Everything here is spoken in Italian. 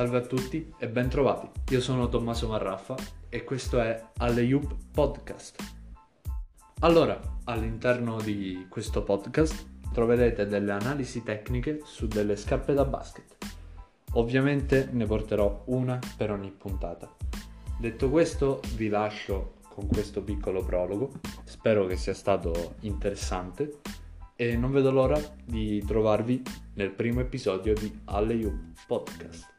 Salve a tutti e bentrovati. Io sono Tommaso Marraffa e questo è Alleyup Podcast. Allora, all'interno di questo podcast troverete delle analisi tecniche su delle scarpe da basket. Ovviamente ne porterò una per ogni puntata. Detto questo, vi lascio con questo piccolo prologo. Spero che sia stato interessante e non vedo l'ora di trovarvi nel primo episodio di Alleyup Podcast.